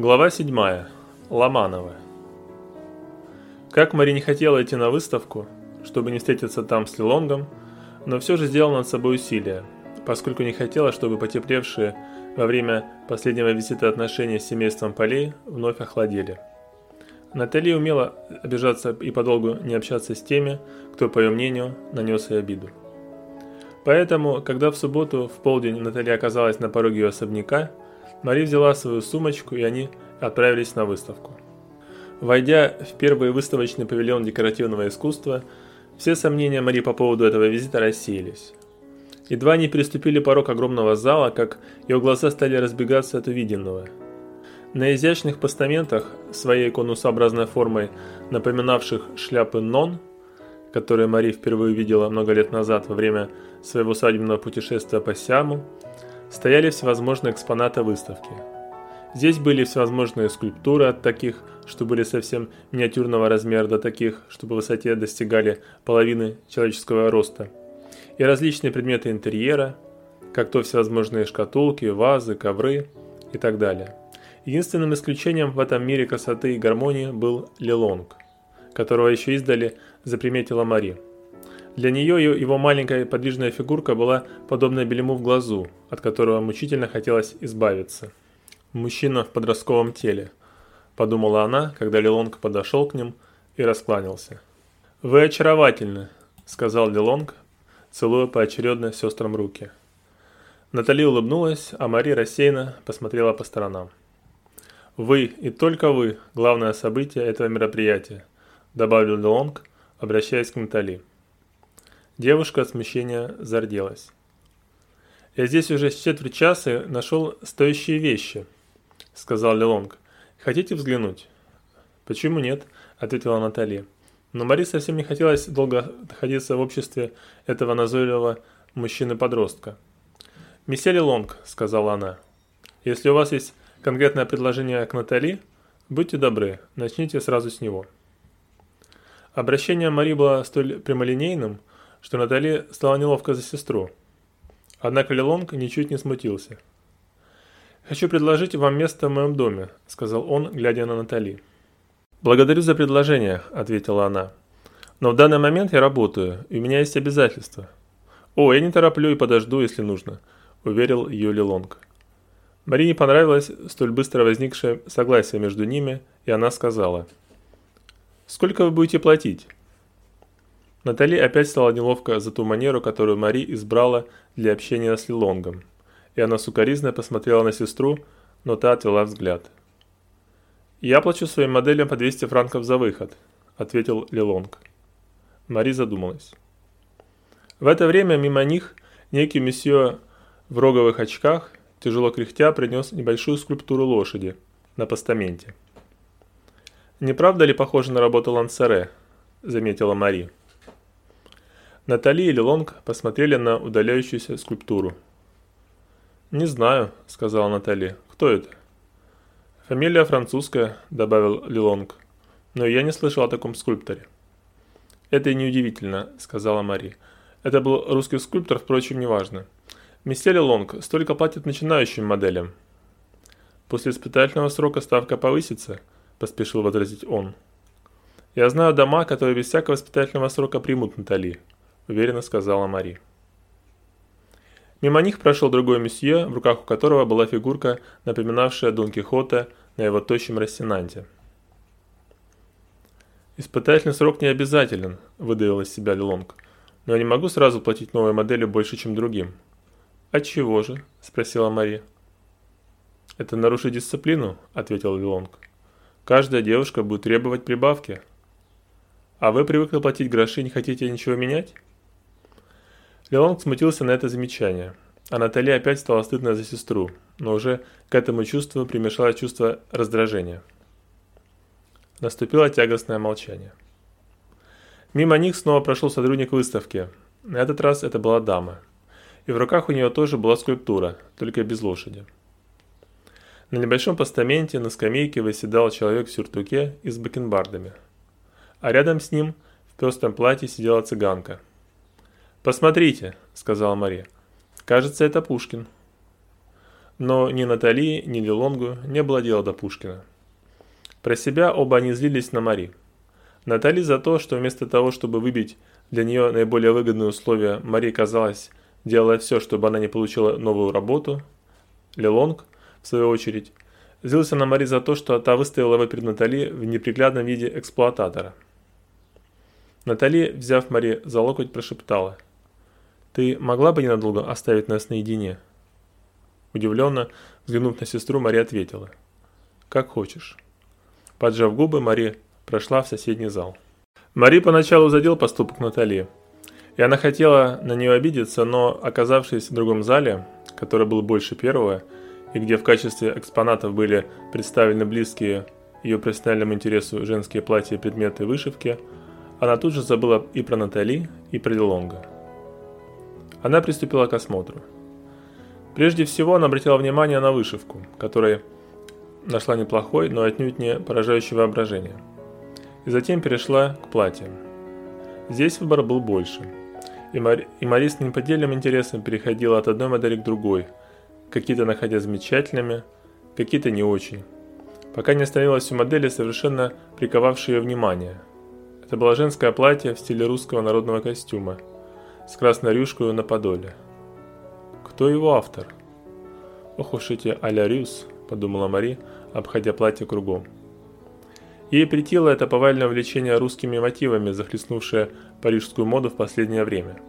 Глава 7. Ломанова. Как Мари не хотела идти на выставку, чтобы не встретиться там с Лилонгом, но все же сделала над собой усилия, поскольку не хотела, чтобы потеплевшие во время последнего визита отношения с семейством Полей вновь охладели. Натали умела обижаться и подолгу не общаться с теми, кто, по ее мнению, нанес ей обиду. Поэтому, когда в субботу в полдень Наталья оказалась на пороге ее особняка, Мари взяла свою сумочку, и они отправились на выставку. Войдя в первый выставочный павильон декоративного искусства, все сомнения Мари по поводу этого визита рассеялись. Едва они переступили порог огромного зала, как ее глаза стали разбегаться от увиденного. На изящных постаментах, своей конусообразной формой, напоминавших шляпы нон, которые Мари впервые видела много лет назад во время своего свадебного путешествия по Сиаму, стояли всевозможные экспонаты выставки. Здесь были всевозможные скульптуры от таких, что были совсем миниатюрного размера, до таких, что по высоте достигали половины человеческого роста, и различные предметы интерьера, как то всевозможные шкатулки, вазы, ковры и так далее. Единственным исключением в этом мире красоты и гармонии был Лелонг, которого еще издали заприметила Мари – для нее его маленькая подвижная фигурка была подобна бельму в глазу, от которого мучительно хотелось избавиться. «Мужчина в подростковом теле», – подумала она, когда Лилонг подошел к ним и раскланялся. «Вы очаровательны», – сказал Лилонг, целуя поочередно сестрам руки. Натали улыбнулась, а Мари рассеянно посмотрела по сторонам. «Вы и только вы – главное событие этого мероприятия», – добавил Лилонг, обращаясь к Натали. Девушка от смущения зарделась. «Я здесь уже с четверть часа нашел стоящие вещи», — сказал Лелонг. «Хотите взглянуть?» «Почему нет?» — ответила Наталья. Но Мари совсем не хотелось долго находиться в обществе этого назойливого мужчины-подростка. «Месье Лелонг», — сказала она, — «если у вас есть конкретное предложение к Натали, будьте добры, начните сразу с него». Обращение Мари было столь прямолинейным, что Натали стало неловко за сестру. Однако Лилонг ничуть не смутился. «Хочу предложить вам место в моем доме», — сказал он, глядя на Натали. «Благодарю за предложение», — ответила она. «Но в данный момент я работаю, и у меня есть обязательства». «О, я не тороплю и подожду, если нужно», — уверил ее Лилонг. Марине понравилось столь быстро возникшее согласие между ними, и она сказала. «Сколько вы будете платить?» Натали опять стала неловко за ту манеру, которую Мари избрала для общения с Лилонгом, и она сукоризно посмотрела на сестру, но та отвела взгляд. «Я плачу своим моделям по 200 франков за выход», – ответил Лилонг. Мари задумалась. В это время мимо них некий месье в роговых очках, тяжело кряхтя, принес небольшую скульптуру лошади на постаменте. «Не правда ли похоже на работу Лансаре?» – заметила Мари. Натали и Лилонг посмотрели на удаляющуюся скульптуру. «Не знаю», — сказала Натали. «Кто это?» «Фамилия французская», — добавил Лилонг. «Но я не слышал о таком скульпторе». «Это и неудивительно», — сказала Мари. «Это был русский скульптор, впрочем, неважно. Месье Лилонг столько платит начинающим моделям». «После испытательного срока ставка повысится», — поспешил возразить он. «Я знаю дома, которые без всякого испытательного срока примут Натали», уверенно сказала Мари. Мимо них прошел другой месье, в руках у которого была фигурка, напоминавшая Дон Кихота на его тощем рассенанте. «Испытательный срок не обязателен», – выдавил из себя Лилонг. «Но я не могу сразу платить новой модели больше, чем другим». «А чего же?» – спросила Мари. «Это нарушить дисциплину», – ответил Лилонг. «Каждая девушка будет требовать прибавки». «А вы привыкли платить гроши и не хотите ничего менять?» Леонг смутился на это замечание, а Натали опять стала стыдно за сестру, но уже к этому чувству примешалось чувство раздражения. Наступило тягостное молчание. Мимо них снова прошел сотрудник выставки. На этот раз это была дама. И в руках у нее тоже была скульптура, только без лошади. На небольшом постаменте на скамейке выседал человек в сюртуке и с бакенбардами. А рядом с ним в пестром платье сидела цыганка – «Посмотрите», — сказала Мария. «Кажется, это Пушкин». но ни Натали, ни Лилонгу не было дела до Пушкина. Про себя оба они злились на Мари. Натали за то, что вместо того, чтобы выбить для нее наиболее выгодные условия, Мари, казалось, делала все, чтобы она не получила новую работу. Лилонг, в свою очередь, злился на Мари за то, что та выставила его перед Натали в неприглядном виде эксплуататора. Натали, взяв Мари за локоть, прошептала. «Ты могла бы ненадолго оставить нас наедине?» Удивленно, взглянув на сестру, Мари ответила. «Как хочешь». Поджав губы, Мари прошла в соседний зал. Мари поначалу задел поступок Натали, и она хотела на нее обидеться, но, оказавшись в другом зале, который был больше первого, и где в качестве экспонатов были представлены близкие ее профессиональному интересу женские платья предметы вышивки, она тут же забыла и про Натали, и про Лилонга. Она приступила к осмотру. Прежде всего она обратила внимание на вышивку, которая нашла неплохой, но отнюдь не поражающий воображение. И затем перешла к платьям. Здесь выбор был больше. И, Мари, и Мари с неподдельным интересом переходила от одной модели к другой, какие-то находя замечательными, какие-то не очень. Пока не остановилась у модели, совершенно приковавшей ее внимание. Это было женское платье в стиле русского народного костюма, с красной рюшкой на подоле. Кто его автор? Ох уж эти а-ля Рюс, подумала Мари, обходя платье кругом. Ей притило это повальное увлечение русскими мотивами, захлестнувшее парижскую моду в последнее время.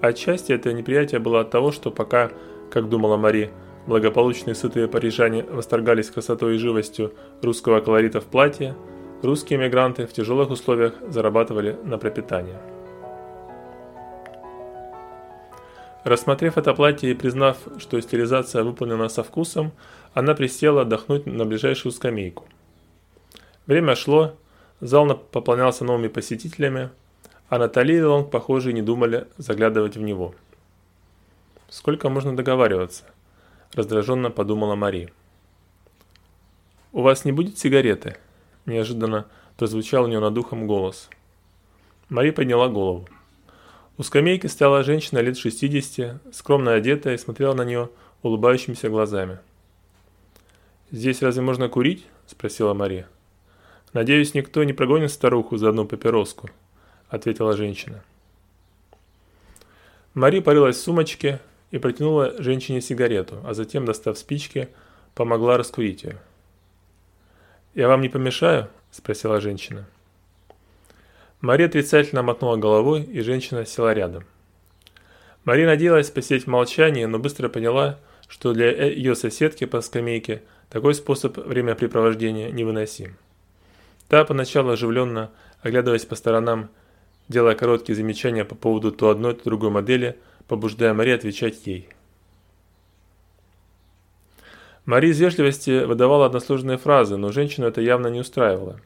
Отчасти это неприятие было от того, что пока, как думала Мари, благополучные сытые парижане восторгались красотой и живостью русского колорита в платье, русские эмигранты в тяжелых условиях зарабатывали на пропитание. Рассмотрев это платье и признав, что стилизация выполнена со вкусом, она присела отдохнуть на ближайшую скамейку. Время шло, зал пополнялся новыми посетителями, а Натали и Лонг, похоже, не думали заглядывать в него. «Сколько можно договариваться?» – раздраженно подумала Мари. «У вас не будет сигареты?» – неожиданно прозвучал у нее над ухом голос. Мари подняла голову. У скамейки стояла женщина лет 60, скромно одетая и смотрела на нее улыбающимися глазами. «Здесь разве можно курить?» – спросила Мария. «Надеюсь, никто не прогонит старуху за одну папироску», – ответила женщина. Мари порылась в сумочке и протянула женщине сигарету, а затем, достав спички, помогла раскурить ее. «Я вам не помешаю?» – спросила женщина. Мария отрицательно мотнула головой, и женщина села рядом. Мария надеялась посидеть в молчании, но быстро поняла, что для ее соседки по скамейке такой способ времяпрепровождения невыносим. Та поначалу оживленно, оглядываясь по сторонам, делая короткие замечания по поводу то одной, то другой модели, побуждая Мари отвечать ей. Мари из вежливости выдавала односложные фразы, но женщину это явно не устраивало.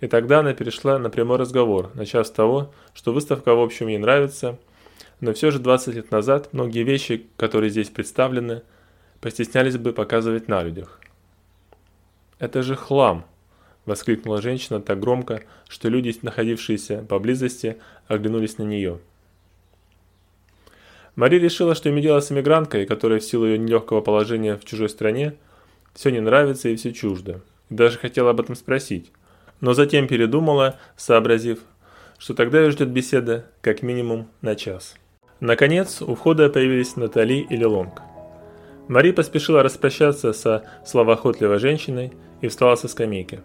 И тогда она перешла на прямой разговор, начав с того, что выставка в общем ей нравится, но все же 20 лет назад многие вещи, которые здесь представлены, постеснялись бы показывать на людях. «Это же хлам!» – воскликнула женщина так громко, что люди, находившиеся поблизости, оглянулись на нее. Мари решила, что иметь дело с эмигранткой, которая в силу ее нелегкого положения в чужой стране, все не нравится и все чуждо, и даже хотела об этом спросить, но затем передумала, сообразив, что тогда ее ждет беседа как минимум на час. Наконец, у входа появились Натали и Лилонг. Мари поспешила распрощаться со словоохотливой женщиной и встала со скамейки.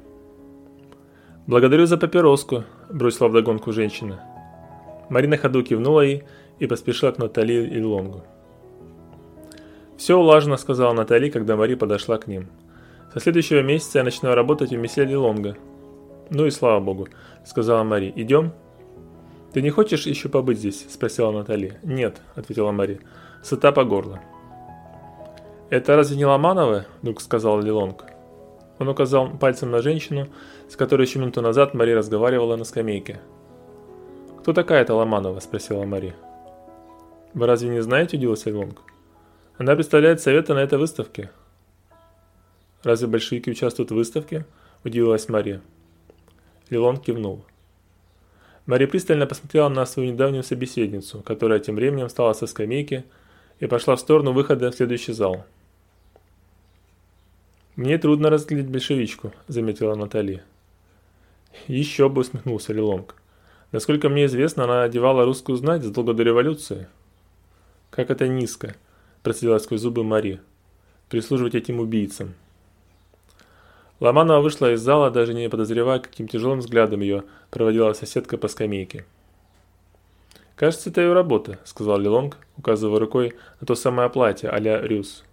«Благодарю за папироску», – бросила вдогонку женщина. Мари на ходу кивнула ей и поспешила к Натали и Лилонгу. «Все улажено», – сказала Натали, когда Мари подошла к ним. «Со следующего месяца я начинаю работать у месье Лилонга», «Ну и слава богу», — сказала Мари. «Идем?» «Ты не хочешь еще побыть здесь?» – спросила Наталья. «Нет», – ответила Мари. «Сыта по горло». «Это разве не Ломанова?» – вдруг сказал Лилонг. Он указал пальцем на женщину, с которой еще минуту назад Мари разговаривала на скамейке. «Кто такая эта Ломанова?» – спросила Мари. «Вы разве не знаете?» – удивился Лилонг. «Она представляет советы на этой выставке». «Разве большевики участвуют в выставке?» – удивилась Мария. Лилон кивнул. Мария пристально посмотрела на свою недавнюю собеседницу, которая тем временем встала со скамейки и пошла в сторону выхода в следующий зал. «Мне трудно разглядеть большевичку», — заметила Натали. «Еще бы», — усмехнулся Лилонг. «Насколько мне известно, она одевала русскую знать задолго до революции». «Как это низко», — процедила сквозь зубы Мари. «Прислуживать этим убийцам». Ломанова вышла из зала, даже не подозревая, каким тяжелым взглядом ее проводила соседка по скамейке. «Кажется, это ее работа», — сказал Лилонг, указывая рукой на то самое платье а-ля Рюс.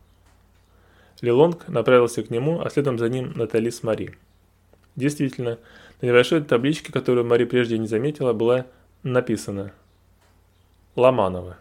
Лилонг направился к нему, а следом за ним Натали с Мари. Действительно, на небольшой табличке, которую Мари прежде не заметила, была написано «Ломанова».